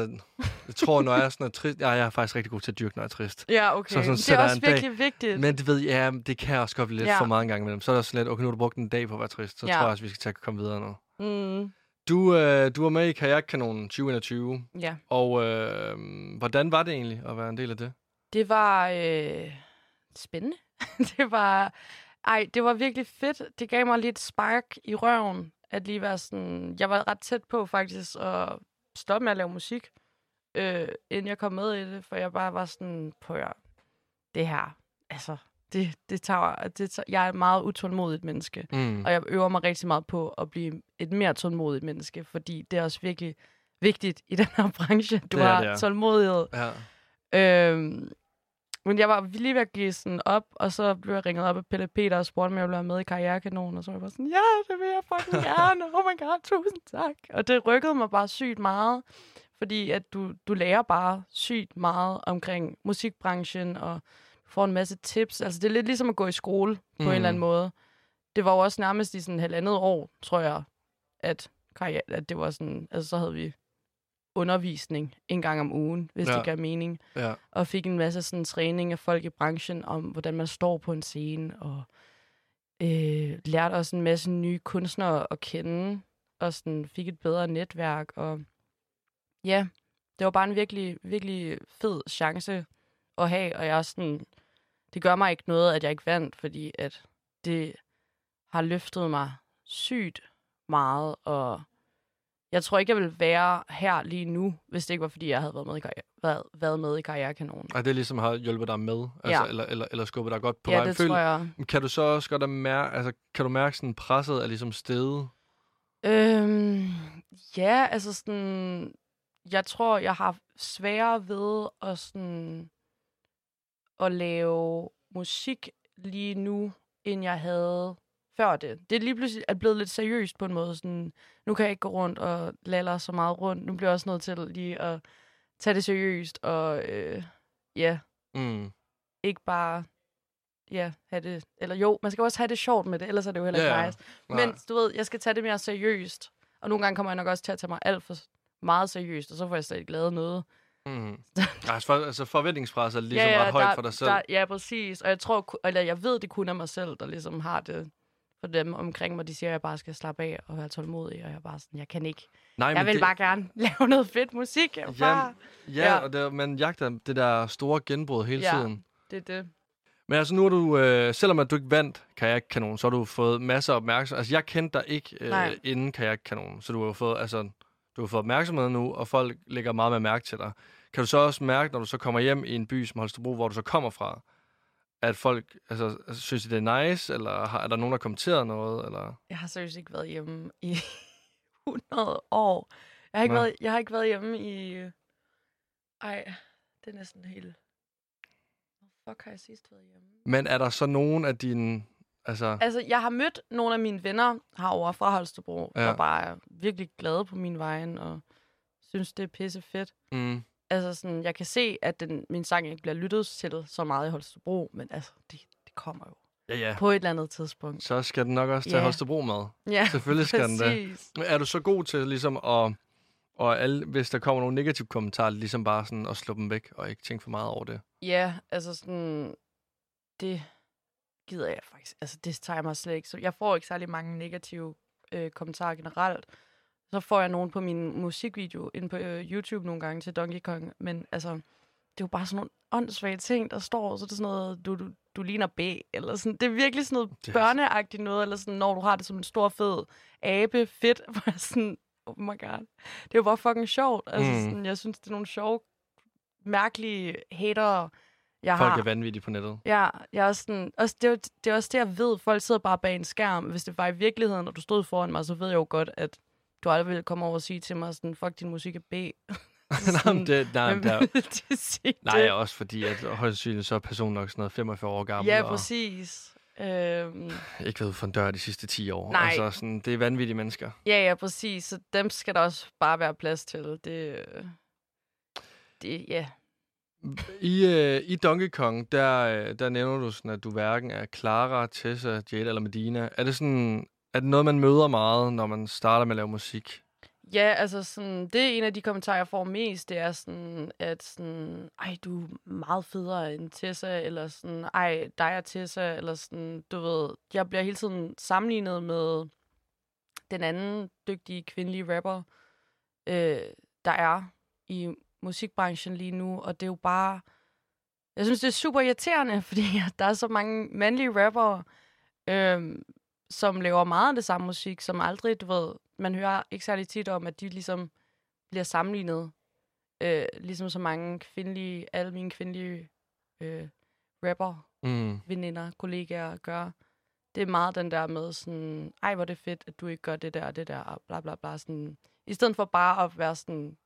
jeg tror, når jeg er sådan er trist... Ja, jeg er faktisk rigtig god til at dyrke, når jeg er trist. Ja, okay. Så sådan det er også en dag. virkelig vigtigt. Men det ved jeg, ja, det kan også godt blive lidt Ja. for meget en gang imellem. Så er der sådan lidt, okay, nu har du brugt en dag på at være trist. Så Ja. tror jeg også, vi skal tage at komme videre nu. Mm, Du, øh, du var med i Kajakkanonen 2021. ja. Og øh, hvordan var det egentlig at være en del af det? Det var øh, spændende. det var ej, det var virkelig fedt. Det gav mig lidt spark i røven at lige være sådan. Jeg var ret tæt på faktisk at stoppe med at lave musik, øh, inden jeg kom med i det, for jeg bare var sådan på jer. Det her, altså, det, det tager, det tager, jeg er et meget utålmodigt menneske. Mm. Og jeg øver mig rigtig meget på at blive et mere tålmodigt menneske, fordi det er også virkelig vigtigt i den her branche. Du Det er har det, ja. tålmodighed. Ja. Øhm, men jeg var lige ved at give sådan op, og så blev jeg ringet op af Pelle Peter og spurgte, om jeg ville være med i Karrierekanonen, og så var jeg bare sådan, ja, det vil jeg fucking gerne, oh my god, tusind tak. Og det rykkede mig bare sygt meget, fordi at du, du lærer bare sygt meget omkring musikbranchen, og får en masse tips. Altså det er lidt ligesom at gå i skole på mm. en eller anden måde. Det var jo også nærmest i sådan halvandet år, tror jeg, at, at det var sådan, altså så havde vi undervisning en gang om ugen, hvis Ja. det gav mening ja. og fik en masse sådan træning af folk i branchen om, hvordan man står på en scene, og øh, lærte også en masse nye kunstnere at kende, og sådan fik et bedre netværk, og ja, det var bare en virkelig, virkelig fed chance at have, og jeg er sådan, det gør mig ikke noget, at jeg ikke vandt, fordi at det har løftet mig sygt meget, og jeg tror ikke, jeg ville være her lige nu, hvis det ikke var, fordi jeg havde været med i, karriere, været, været med i Karrierekanonen. Og det ligesom har hjulpet dig med, altså, Ja. eller, eller, eller skubbet dig godt på Ja, vej. det Føl- tror jeg. Kan du så også godt mærke, altså, kan du mærke sådan presset er ligesom steget? Øhm, ja, altså sådan, jeg tror, jeg har sværere ved at sådan, at lave musik lige nu, end jeg havde før det. Det er lige pludselig er blevet lidt seriøst på en måde. Sådan, nu kan jeg ikke gå rundt og laller så meget rundt. Nu bliver jeg også nødt til lige at tage det seriøst og øh, ja, Mm. ikke bare ja, have det, eller jo, man skal også have det sjovt med det, ellers er det jo heller ikke ja. nice. Nej. Men du ved, jeg skal tage det mere seriøst. Og nogle gange kommer jeg nok også til at tage mig alt for meget seriøst, og så får jeg slet ikke lavet noget. Mm. altså, for, altså forventningspresset er ligesom ret højt der, for dig selv. Der, ja, præcis. Og jeg tror, eller jeg ved, det kun er mig selv, der ligesom har det for dem omkring mig. De siger, at jeg bare skal slappe af og være tålmodig, og jeg er bare sådan, jeg kan ikke. Nej, Jeg vil det, bare gerne lave noget fedt musik. Jeg bare, Ja, Ja. og det, man jagter det der store genbrud hele Ja. tiden. det er det. Men altså nu har du, øh, selvom at du ikke vandt Kajakkanon, så har du fået masser af opmærksomhed. Altså jeg kendte dig ikke øh, Nej. inden Kajakkanon, så du har jo fået, altså, du har fået opmærksomhed nu, og folk lægger meget mere mærke til dig. Kan du så også mærke, når du så kommer hjem i en by som Holstebro, hvor du så kommer fra, at folk, altså, synes de, det er nice, eller har, er der nogen, der kommenteret noget, eller? Jeg har seriøst ikke været hjemme i 100 år. Jeg har ikke, Nå. været, jeg har ikke været hjemme i... Ej, det er næsten helt... Hvor fuck har jeg sidst været hjemme? Men er der så nogen af dine, altså, Altså, jeg har mødt nogle af mine venner herovre fra Holstebro, Ja. der bare er virkelig glade på min vejen, og synes, det er pisse fedt. mm, Altså, sådan, jeg kan se, at den, min sang ikke bliver lyttet til så meget i Holstebro, men altså, det, det kommer jo ja ja, på et eller andet tidspunkt. så skal den nok også til Ja. Holstebro med. Ja, Selvfølgelig skal den det. Men Er du så god til ligesom at, og alle, hvis der kommer nogle negative kommentarer, ligesom bare sådan at slå dem væk, og ikke tænke for meget over det? Ja, altså sådan, det gider jeg faktisk. Altså, det tager jeg mig slet ikke. Så jeg får ikke særlig mange negative øh, kommentarer generelt. Så får jeg nogen på min musikvideo ind på øh, YouTube nogle gange til Donkey Kong. Men altså, det er jo bare sådan nogle åndssvage ting, der står. Så er det sådan noget, du, du, du ligner B. Eller sådan. Det er virkelig sådan noget er- børneagtigt noget. Eller sådan, når du har det som en stor, fed abe. Fedt. Hvor sådan, oh my god. Det er jo bare fucking sjovt. Altså, mm. sådan, jeg synes, det er nogle sjove, mærkelige hater, jeg Folk har. er vanvittige på nettet. Ja, jeg er også sådan, også, det, er, det er også det, jeg ved. Folk sidder bare bag en skærm. Hvis det var i virkeligheden, og du stod foran mig, så ved jeg jo godt, at du aldrig ville komme over og sige til mig sådan, fuck, din musik er B. nej, men det, nej, Hvem der, sige nej, også fordi, at højst sandsynligt så er personen nok sådan noget 45 år gammel, Ja, og præcis. Øhm, ikke været for en dør de sidste 10 år. Nej. Altså, sådan, det er vanvittige mennesker. ja, ja, præcis. Så dem skal der også bare være plads til. Det, øh, det ja. I, øh, I Donkey Kong, der, øh, der nævner du sådan, at du hverken er Clara, Tessa, Jade eller Medina. Er det sådan, er det noget, man møder meget, når man starter med at lave musik? Ja, altså sådan, det er en af de kommentarer, jeg får mest, det er sådan, at sådan, ej, du er meget federe end Tessa, eller sådan, ej, dig og Tessa, eller sådan, du ved, jeg bliver hele tiden sammenlignet med den anden dygtige kvindelige rapper, øh, der er i musikbranchen lige nu, og det er jo bare, jeg synes, det er super irriterende, fordi der er så mange mandlige rappere, øh, som laver meget af det samme musik, som aldrig, du ved, man hører ikke særlig tit om, at de ligesom bliver sammenlignet, øh, ligesom så mange kvindelige, alle mine kvindelige øh, rapper, Mm. veninder, kollegaer gør. Det er meget den der med sådan, ej, hvor er det fedt, at du ikke gør det der og det der, og bla bla bla. Sådan, I stedet for bare at være sådan,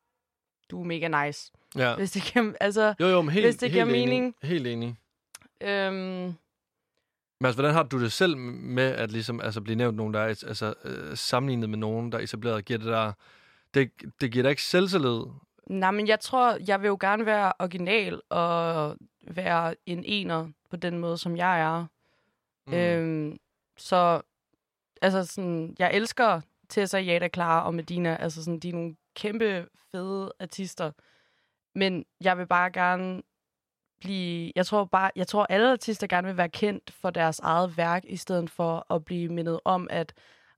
du er mega nice. Ja. Hvis det kan, altså, Jo, jo, men helt, Hvis det giver helt enig. mening. Helt enig. øhm, Men altså, hvordan har du det selv med at ligesom, altså, blive nævnt nogen, der er altså, øh, sammenlignet med nogen, der er etableret, giver det der... Det, det giver dig ikke selvtillid. Nej, men jeg tror, jeg vil jo gerne være original og være en ener på den måde, som jeg er. Mm. Øhm, så altså sådan, jeg elsker Tessa, Jada, Clara og Medina. Altså sådan, de er nogle kæmpe fede artister. Men jeg vil bare gerne blive... Jeg tror bare, jeg tror alle artister gerne vil være kendt for deres eget værk, i stedet for at blive mindet om, at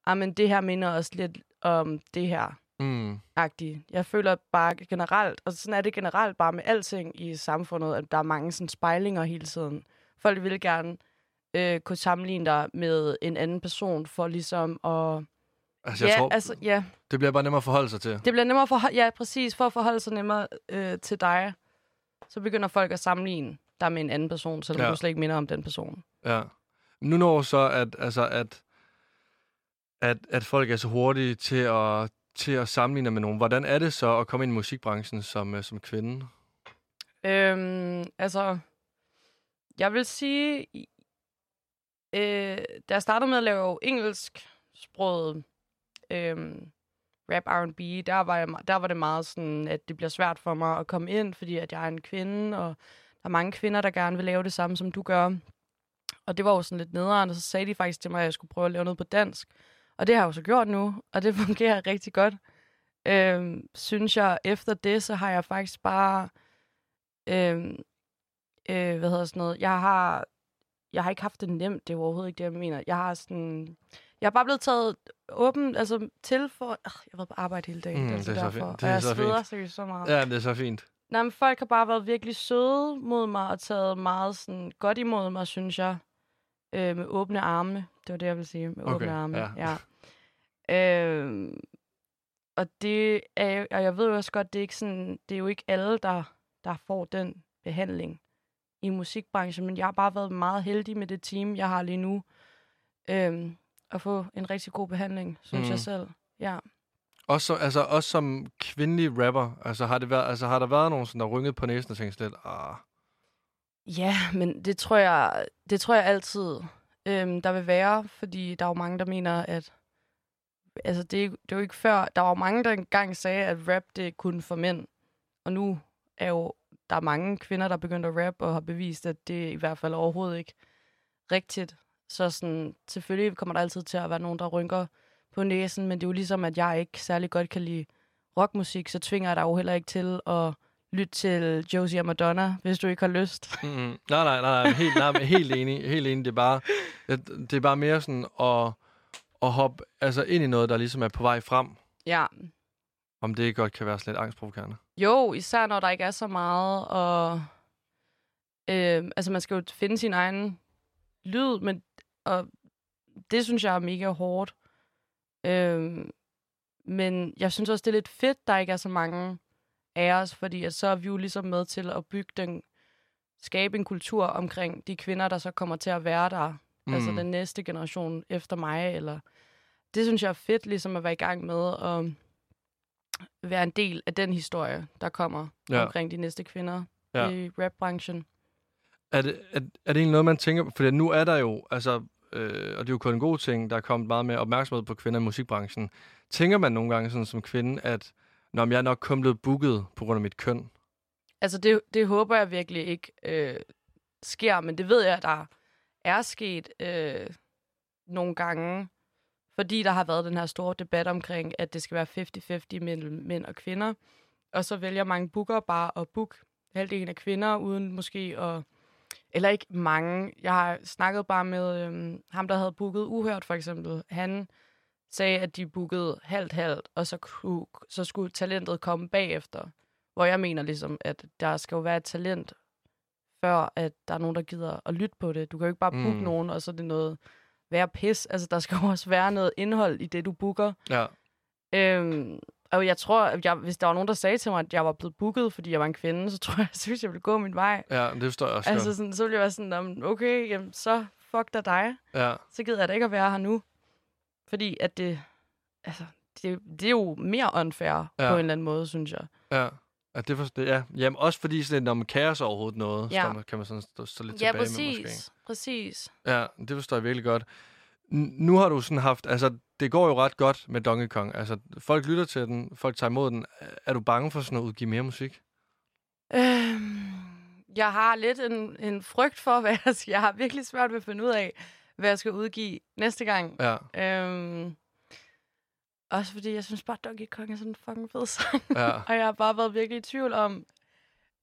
ah, men det her minder os lidt om det her. Mm. agtig. Jeg føler bare generelt, og sådan er det generelt bare med alting i samfundet, at der er mange sådan spejlinger hele tiden. Folk vil gerne øh, kunne sammenligne dig med en anden person for ligesom at... Altså, jeg ja, tror, altså, ja, det bliver bare nemmere at forholde sig til. det bliver nemmere for, ja, præcis, for at forholde sig nemmere øh, til dig, så begynder folk at sammenligne dig med en anden person, selvom Ja. du slet ikke minder om den person. Ja. Nu når så, at, altså, at, at, at folk er så hurtige til at, til at sammenligne med nogen. Hvordan er det så at komme ind i musikbranchen som, øh, som kvinde? Øhm, altså, jeg vil sige, øh, da jeg startede med at lave engelsk sproget øhm, rap R&B, der var, jeg, der var det meget sådan, at det bliver svært for mig at komme ind, fordi at jeg er en kvinde, og der er mange kvinder, der gerne vil lave det samme, som du gør. Og det var jo sådan lidt nederen, og så sagde de faktisk til mig, at jeg skulle prøve at lave noget på dansk. Og det har jeg jo så gjort nu, og det fungerer rigtig godt. Øhm, synes jeg, efter det, så har jeg faktisk bare Øhm, øh, hvad hedder sådan noget? Jeg har, jeg har ikke haft det nemt, det er overhovedet ikke det, jeg mener. Jeg har sådan, jeg er bare blevet taget åben, altså til for, øh, jeg har været på arbejde hele dagen, Mm, det er, altså det er så derfor. fint. Det og er jeg så sveder seriøst så meget. Ja, det er så fint. Nej, men folk har bare været virkelig søde mod mig, og taget meget sådan godt imod mig, synes jeg. Øh, med åbne arme. Det var det, jeg ville sige. Med Okay, åbne arme, ja. ja. Øh, og det er og jeg ved jo også godt, det er ikke sådan, det er jo ikke alle, der, der får den behandling i musikbranchen, men jeg har bare været meget heldig med det team, jeg har lige nu. Øhm, at få en rigtig god behandling, synes Mm. jeg selv. Ja. Også, som- altså, også som kvindelig rapper, altså har, det været, altså, har der været nogen, sådan, der rynget på næsen og tænkt lidt, ah, Ja, men det tror jeg, det tror jeg altid, øhm, der vil være, fordi der er jo mange, der mener, at altså det, er det er jo ikke før, der var mange, der engang sagde, at rap det er kun for mænd, og nu er jo der er mange kvinder, der er begyndt at rap og har bevist, at det i hvert fald overhovedet ikke rigtigt. Så sådan, selvfølgelig kommer der altid til at være nogen, der rynker på næsen, men det er jo ligesom, at jeg ikke særlig godt kan lide rockmusik, så tvinger jeg dig jo heller ikke til at lytte til Josie og Madonna, hvis du ikke har lyst. mm, nej, nej, nej, nej, helt, nej, men helt enig, helt enig, det er bare, det, er bare mere sådan at, at hoppe altså, ind i noget, der ligesom er på vej frem, Ja, om det godt kan være lidt angstprovokerende. Jo, især når der ikke er så meget, og øh, altså man skal jo finde sin egen lyd, men og det synes jeg er mega hårdt. Øh, men jeg synes også, det er lidt fedt, der ikke er så mange af os, fordi at så er vi jo ligesom med til at bygge den, skabe en kultur omkring de kvinder, der så kommer til at være der. Mm. Altså den næste generation efter mig, eller det synes jeg er fedt, ligesom at være i gang med at være en del af den historie, der kommer Ja. omkring de næste kvinder ja. i rapbranchen. Er det, er, er det egentlig noget, man tænker på? For nu er der jo, altså, øh, og det er jo kun en god ting, der er kommet meget mere opmærksomhed på kvinder i musikbranchen. Tænker man nogle gange sådan som kvinde, at når jeg er nok kun blevet booket på grund af mit køn? Altså, det, det håber jeg virkelig ikke øh, sker, men det ved jeg, der er sket øh, nogle gange, fordi der har været den her store debat omkring, at det skal være 50-50 mellem mænd og kvinder. Og så vælger mange booker bare at booke halvdelen af kvinder, uden måske at... Eller ikke mange. Jeg har snakket bare med øhm, ham, der havde booket Uhørt, for eksempel. Han sagde, at de bookede halvt-halvt, og så, kunne, så skulle talentet komme bagefter. Hvor jeg mener ligesom, at der skal jo være et talent, før at der er nogen, der gider at lytte på det. Du kan jo ikke bare booke Mm. nogen, og så er det noget være pis. Altså, der skal jo også være noget indhold i det, du booker. Ja. Øhm, og jeg tror, at jeg, hvis der var nogen, der sagde til mig, at jeg var blevet booket, fordi jeg var en kvinde, så tror jeg, at jeg, ville gå min vej. Ja, det forstår jeg også Altså, godt. sådan, så ville jeg være sådan, "Nå, okay, jamen, så fuck da dig. Ja, Så gider jeg da ikke at være her nu. Fordi at det, altså, det, det er jo mere unfair Ja. ja. på en eller anden måde, synes jeg. ja. Ja, det forstår, ja. Jamen, også fordi sådan, lidt, når man kærer sig overhovedet noget, Ja. så man- kan man sådan stå, stå lidt Ja, tilbage med måske. præcis. Præcis. Ja, det forstår jeg virkelig godt. N- nu har du sådan haft, altså det går jo ret godt med Donkey Kong. Altså folk lytter til den, folk tager imod den. Er du bange for sådan at udgive mere musik? Øhm, jeg har lidt en, en frygt for, hvad jeg. Jeg har virkelig svært ved at finde ud af, hvad jeg skal udgive næste gang. Ja, Øhm, også fordi jeg synes bare, at Donkey Kong er sådan en fucking fed sang. ja, Og jeg har bare været virkelig i tvivl om,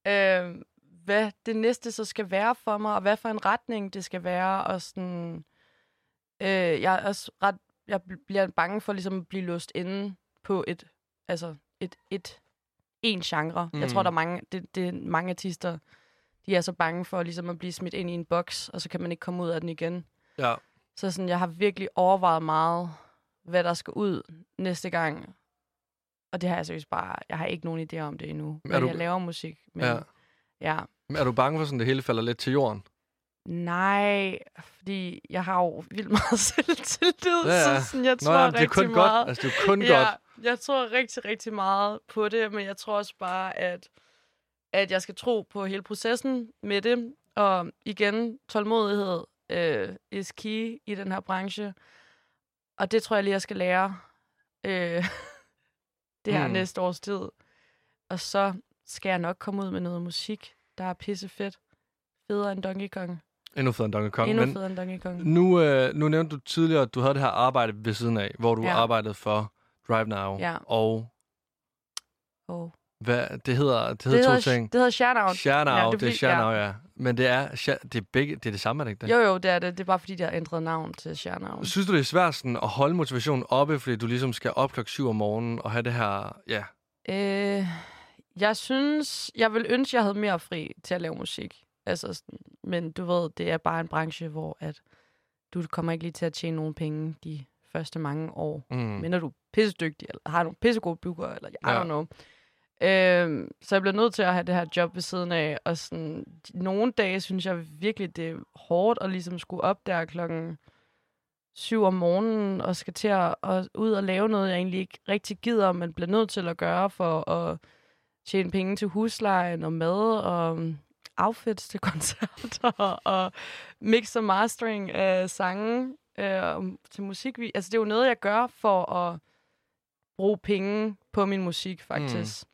øhm, hvad det næste så skal være for mig, og hvad for en retning det skal være. Og sådan, øh, jeg er også ret, jeg bl- bliver bange for ligesom at blive låst inde på et altså et, et en genre. Mm. Jeg Mm. tror, der er mange, det, det mange artister, de er så bange for ligesom at blive smidt ind i en boks, og så kan man ikke komme ud af den igen. Ja. Så sådan, jeg har virkelig overvejet meget, hvad der skal ud næste gang. Og det har jeg seriøst bare... Jeg har ikke nogen idé om det endnu. Men Er du- jeg laver musik. Men, ja. ja. ja. Men Er du bange for, sådan det hele falder lidt til jorden? Nej, fordi jeg har jo vildt meget selvtillid, Ja, ja. så sådan, jeg Nå, tror ja, det er rigtig kun meget... godt. Altså, det er kun ja, godt. jeg tror rigtig, rigtig meget på det, men jeg tror også bare, at, at jeg skal tro på hele processen med det. Og igen, tålmodighed øh, is key i den her branche. Og det tror jeg lige, jeg skal lære øh, det her Mm. næste års tid. Og så skal jeg nok komme ud med noget musik, der er pisse fedt. Federe end Donkey Kong. Endnu federe end Donkey Kong. Endnu Men federe end Donkey Kong. nu, øh, nu nævnte du tidligere, at du havde det her arbejde ved siden af, hvor du Ja. arbejdede for Drive Now. Ja. Og Oh. hvad, det hedder, det Det, hedder to hedder, ting. det hedder Shoutout. Share Ja, det er det er Share ja. Ja. Men det er, det er, begge, det er det samme, er det ikke det? Jo, jo, det er det. Det er bare fordi, de har ændret navn til Shoutout. Synes du, det er svært sådan, at holde motivationen oppe, fordi du ligesom skal op klokken 7 om morgenen og have det her... Ja, Øh, jeg synes, jeg vil ønske, jeg havde mere fri til at lave musik. Altså, sådan, men du ved, det er bare en branche, hvor at du kommer ikke lige til at tjene nogen penge de første mange år. mm. Men når du er pissedygtig, eller har nogle pissegode booker, eller I Ja. don't know. Øhm, så jeg bliver nødt til at have det her job ved siden af. Og sådan, nogle dage synes jeg virkelig, det er hårdt at ligesom skulle op der klokken syv om morgenen og skal til at, at ud og lave noget, jeg egentlig ikke rigtig gider, men bliver nødt til at gøre for at tjene penge til huslejen og mad og outfits til koncerter og mix og mastering af sange øh, til musik. Altså det er jo noget, jeg gør for at bruge penge på min musik, faktisk. Mm.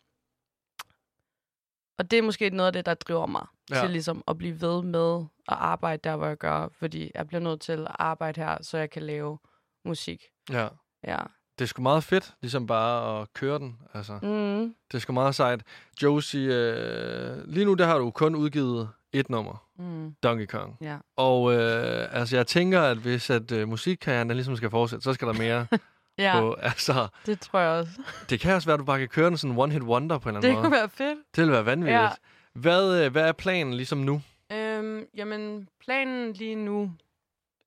Og det er måske noget af det, der driver mig ja. til ligesom at blive ved med at arbejde der, hvor jeg gør, fordi jeg bliver nødt til at arbejde her, så jeg kan lave musik. ja. Ja. Det er sgu meget fedt, ligesom bare at køre den. Altså, Mm. det er sgu meget sejt. Josie, øh, lige nu der har du kun udgivet et nummer, Mm. Donkey Kong. Ja. Og øh, altså, jeg tænker, at hvis at øh, musikkarrieren den ligesom skal fortsætte, så skal der mere Ja, på. Altså, det tror jeg også. det kan også være, at du bare kan køre den sådan one-hit wonder på en eller anden Det måde. kunne være fedt. Det vil være vanvittigt. Ja. Hvad, øh, hvad er planen ligesom nu? Øhm, jamen, planen lige nu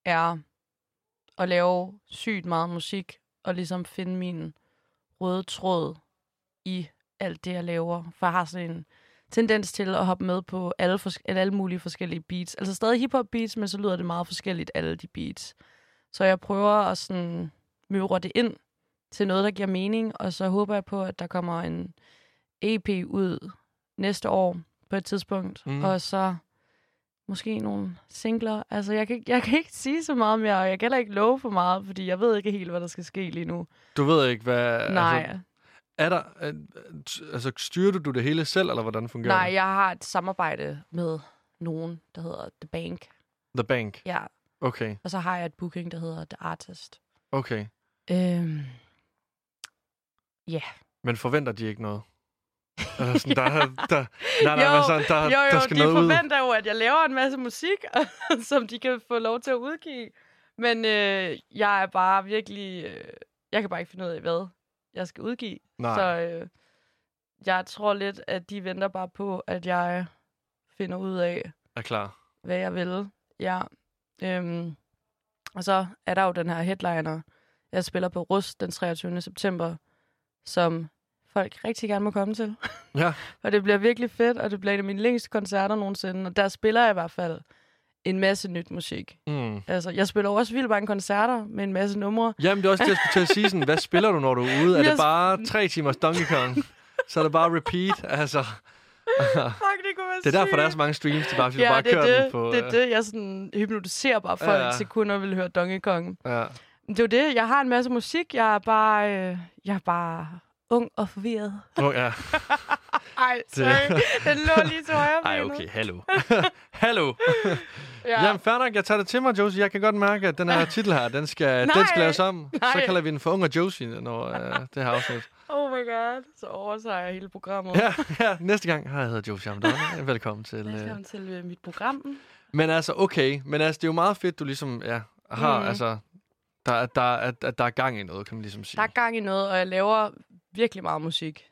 er at lave sygt meget musik, og ligesom finde min røde tråd i alt det, jeg laver. For jeg har sådan en tendens til at hoppe med på alle, fors- eller alle mulige forskellige beats. Altså stadig hiphop beats, men så lyder det meget forskelligt, alle de beats. Så jeg prøver at sådan møvre det ind til noget, der giver mening, og så håber jeg på, at der kommer en EP ud næste år på et tidspunkt, mm. og så måske nogle singler. Altså, jeg kan, ikke- jeg kan ikke sige så meget mere, og jeg kan heller ikke love for meget, fordi jeg ved ikke helt, hvad der skal ske lige nu. Du ved ikke, hvad... Nej, Altså, er der... Altså, styrer du, det hele selv, eller hvordan fungerer nej, det? jeg har et samarbejde med nogen, der hedder The Bank. The Bank. Ja, Okay, og så har jeg et booking, der hedder The Artist. okay. Øhm, Men forventer de ikke noget? Altså, sådan, der, der, nej, nej, Jo, sådan, der, jo, jo, der skal de noget ud. forventer jo, at jeg laver en masse musik, som de kan få lov til at udgive. Men øh, jeg er bare virkelig... Øh, jeg kan bare ikke finde ud af, hvad jeg skal udgive. Nej. Så øh, jeg tror lidt, at de venter bare på, at jeg finder ud af, Er klar. hvad jeg vil. Ja. Øhm, og så er der jo den her headliner. Jeg spiller på Rust den 23. september, som folk rigtig gerne må komme til. Ja. og det bliver virkelig fedt, og det bliver en af mine længste koncerter nogensinde. Og der spiller jeg i hvert fald en masse nyt musik. Mm. Altså, jeg spiller også vildt mange koncerter med en masse numre. Jamen, det er også det, jeg skulle til at sige. Sådan, hvad spiller du, når du er ude? Er det bare tre timers Donkey Kong? Så er det bare repeat. Altså, Fuck, det kunne være det er derfor, der er så mange streams. Det er bare, fordi du Ja, bare det er kører det. den på... det er øh, det. Jeg sådan hypnotiserer bare folk ja. til kun at ville høre Donkey Kong. Ja. Det er jo det. Jeg har en masse musik. Jeg er bare, øh, jeg er bare ung og forvirret. Oh, ja. Ej, sorry. Den lå lige til højre Ej, okay, hallo. hallo. Ja. Jamen, fair nok, jeg tager det til mig, Josie. Jeg kan godt mærke, at den her titel her, den skal, Nej. den skal laves om. Så Nej. kalder vi den for Ung og Josie, når uh, det her afsnit. Oh my god. Så overtager jeg hele programmet. Ja, ja, næste gang. Hej, jeg hedder Josie Amdon. Velkommen til... Uh... Velkommen til øh, mit program. Men altså, okay. Men altså, det er jo meget fedt, du ligesom ja, har, Mhm. altså... Der, der, at, at der er gang i noget, kan man ligesom sige. Der er gang i noget, og jeg laver virkelig meget musik.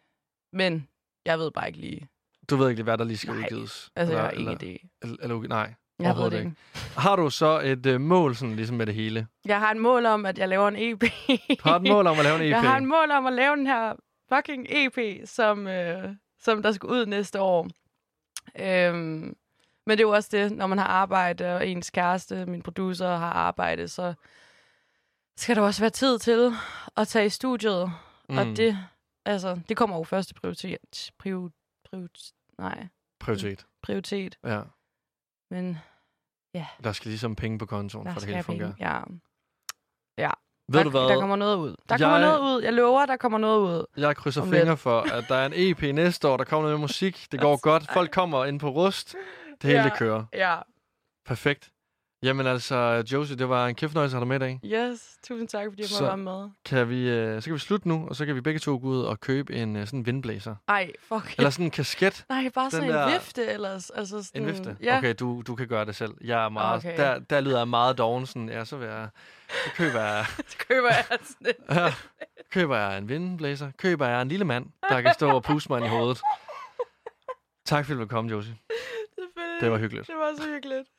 Men jeg ved bare ikke lige. Du ved ikke, hvad der lige skal Nej, udgives? Altså, eller, jeg har ingen eller, idé. eller, eller, okay, nej, Jeg ved det ikke. ikke. Har du så et øh, mål, sådan ligesom med det hele? Jeg har et mål om, at jeg laver en EP. Du har et mål om at lave en E EP? Jeg har et mål om at lave den her fucking EP, som, øh, som der skal ud næste år. Øhm, men det er jo også det, når man har arbejde, og ens kæreste, min producer, har arbejde, så skal der også være tid til at tage i studiet. Mm. Og det, altså, det kommer jo første prioritet. Prior, prior, nej, Prioritet, prioritet. ja. Men Der skal ligesom penge på kontoen, der for det hele fungerer. penge. Ja. Ved der, du hvad? Der kommer noget ud. Der Jeg- kommer noget ud. Jeg lover, der kommer noget ud. Jeg krydser Om fingre for, at der er en EP næste år, der kommer noget musik. Det går godt. Folk kommer ind på rust. Det hele Ja. det kører. Ja. Perfekt. Jamen altså, Josie, det var en kæft fornøjelse at have dig med i dag. Yes, tusind tak, fordi jeg måtte være med. Kan vi, øh, så kan vi slutte nu, og så kan vi begge to gå ud og købe en øh, sådan en vindblæser. Ej, fuck. Eller sådan en kasket. Nej, bare sådan den en der- vifte ellers. Altså sådan, En vifte? Ja. Okay, du, du kan gøre det selv. Jeg er meget, Okay. der, der lyder jeg meget doven. Sådan, ja, så vil jeg, så køber jeg, Så køber jeg sådan en. ja, køber jeg en vindblæser. Køber jeg en lille mand, der kan stå og puste mig i hovedet. Tak fordi du kom, Josie. Det var hyggeligt. Det var så hyggeligt.